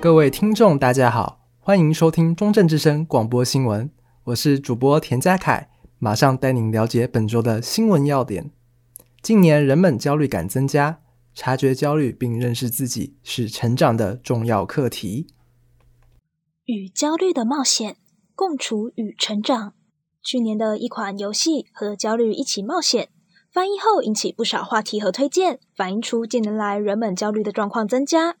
各位听众，大家好，欢迎收听中正之声广播新闻，我是主播田家凯，马上带您了解本周的新闻要点。近年人们焦虑感增加，察觉焦虑并认识自己是成长的重要课题。与焦虑的冒险，共处与成长。去年的一款游戏《和焦虑一起冒险》翻译后引起不少话题和推荐，反映出近年来人们焦虑的状况增加。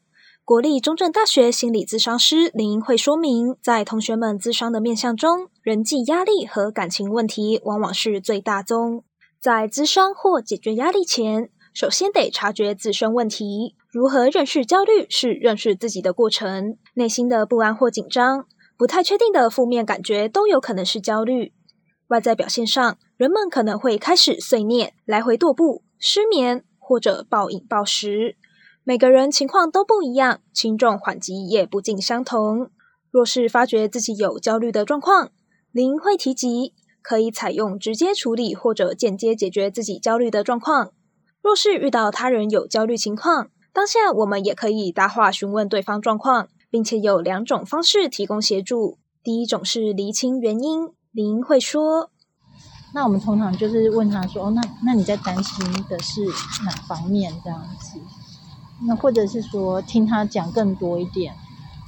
国立中正大学心理咨商师林英惠说明，在同学们咨商的面向中，人际压力和感情问题往往是最大宗。在咨商或解决压力前，首先得察觉自身问题。如何认识焦虑，是认识自己的过程。内心的不安或紧张、不太确定的负面感觉，都有可能是焦虑。外在表现上，人们可能会开始碎念、来回踱步、失眠或者暴饮暴食。每个人情况都不一样，轻重缓急也不尽相同。若是发觉自己有焦虑的状况，您会提及可以采用直接处理或者间接解决自己焦虑的状况。若是遇到他人有焦虑情况，当下我们也可以搭话询问对方状况，并且有两种方式提供协助。第一种是厘清原因，您会说：“那我们通常就是问他说，哦，那那你在担心的是哪方面？这样子。”那或者是说听他讲更多一点，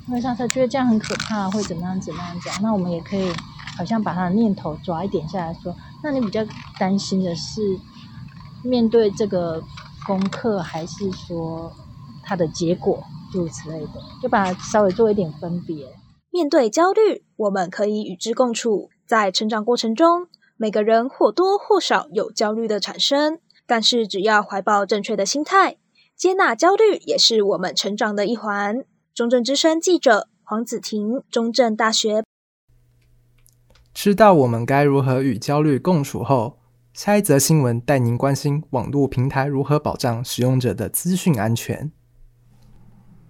因为上次觉得这样很可怕，会怎么样怎么样讲？那我们也可以好像把他的念头抓一点下来说，那你比较担心的是面对这个功课，还是说他的结果，诸如此类的，就把它稍微做一点分别。面对焦虑，我们可以与之共处。在成长过程中，每个人或多或少有焦虑的产生，但是只要怀抱正确的心态。接纳焦虑也是我们成长的一环。中正之声记者黄子婷，中正大学。知道我们该如何与焦虑共处后，下一则新闻带您关心网络平台如何保障使用者的资讯安全。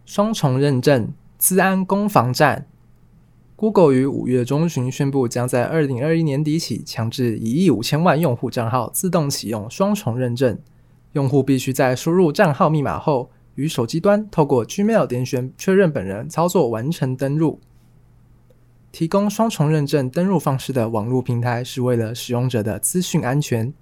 双重认证，资安攻防战。Google 于五月中旬宣布，将在二零二一年底起强制一亿五千万用户账号自动启用双重认证。用户必须在输入账号密码后，与手机端透过 Gmail 点选确认本人操作完成登录。提供双重认证登录方式的网络平台是为了使用者的资讯安全。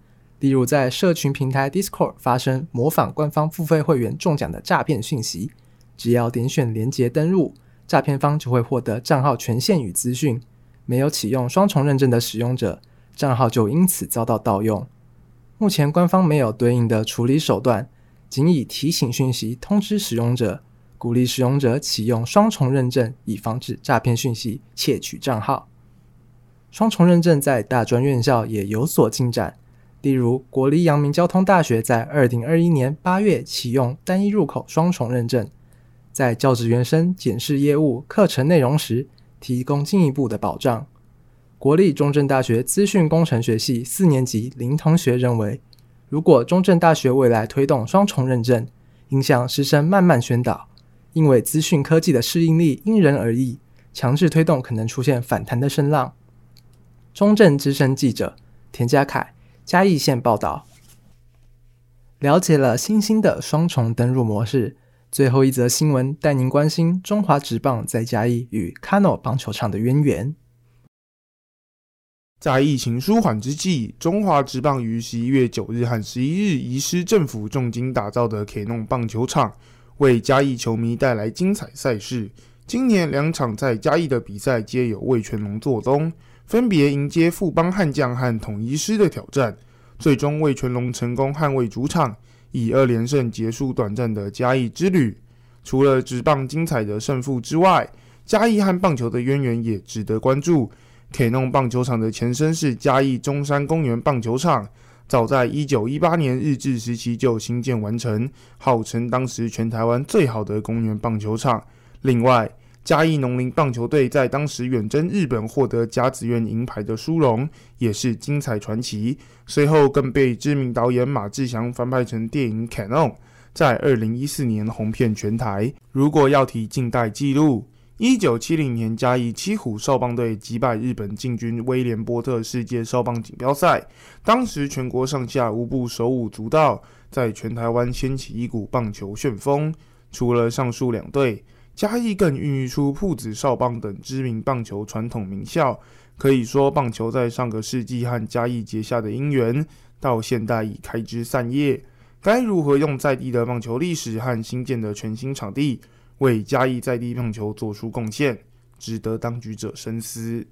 例如，在社群平台 Discord 发生模仿官方付费会员中奖的诈骗讯息，只要点选连结登录，诈骗方就会获得账号权限与资讯。没有启用双重认证的使用者，账号就因此遭到盗用。目前官方没有对应的处理手段，仅以提醒讯息通知使用者，鼓励使用者启用双重认证，以防止诈骗讯息窃取账号。双重认证在大专院校也有所进展，例如国立阳明交通大学在二零二一年八月启用单一入口双重认证，在教职员生检视业务课程内容时，提供进一步的保障。国立中正大学资讯工程学系四年级林同学认为，如果中正大学未来推动双重认证，应向师生慢慢宣导，因为资讯科技的适应力因人而异，强制推动可能出现反弹的声浪。中正之声记者田家凯嘉义县报道。了解了新兴的双重登入模式，最后一则新闻带您关心中华职棒在嘉义与 Cano 棒球场的渊源。在疫情舒缓之际，中华职棒于十一月九日和十一日移师政府重金打造的 KENO 棒球场，为嘉义球迷带来精彩赛事。今年两场在嘉义的比赛皆有味全龙做东，分别迎接富邦悍将和统一狮的挑战。最终，味全龙成功捍卫主场，以二连胜结束短暂的嘉义之旅。除了职棒精彩的胜负之外，嘉义和棒球的渊源也值得关注。KENO 棒球场的前身是嘉义中山公园棒球场，早在一九一八年日治时期就兴建完成，号称当时全台湾最好的公园棒球场。另外，嘉义农林棒球队在当时远征日本获得甲子园银牌的殊荣，也是精彩传奇。随后更被知名导演马志祥翻拍成电影《KENO》，在二零一四年红遍全台。如果要提近代纪录，一九七零年，嘉义七虎少棒队击败日本进军威廉波特世界少棒锦标赛，当时全国上下无不手舞足蹈，在全台湾掀起一股棒球旋风。除了上述两队，嘉义更孕育出朴子、少棒等知名棒球传统名校。可以说，棒球在上个世纪和嘉义结下的姻缘，到现代已开枝散叶。该如何用在地的棒球历史和新建的全新场地，为嘉义在地棒球做出贡献，值得当局者深思。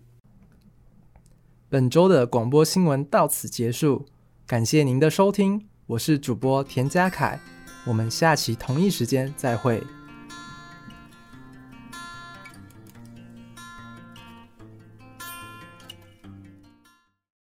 本周的广播新闻到此结束，感谢您的收听，我是主播田家凯，我们下期同一时间再会。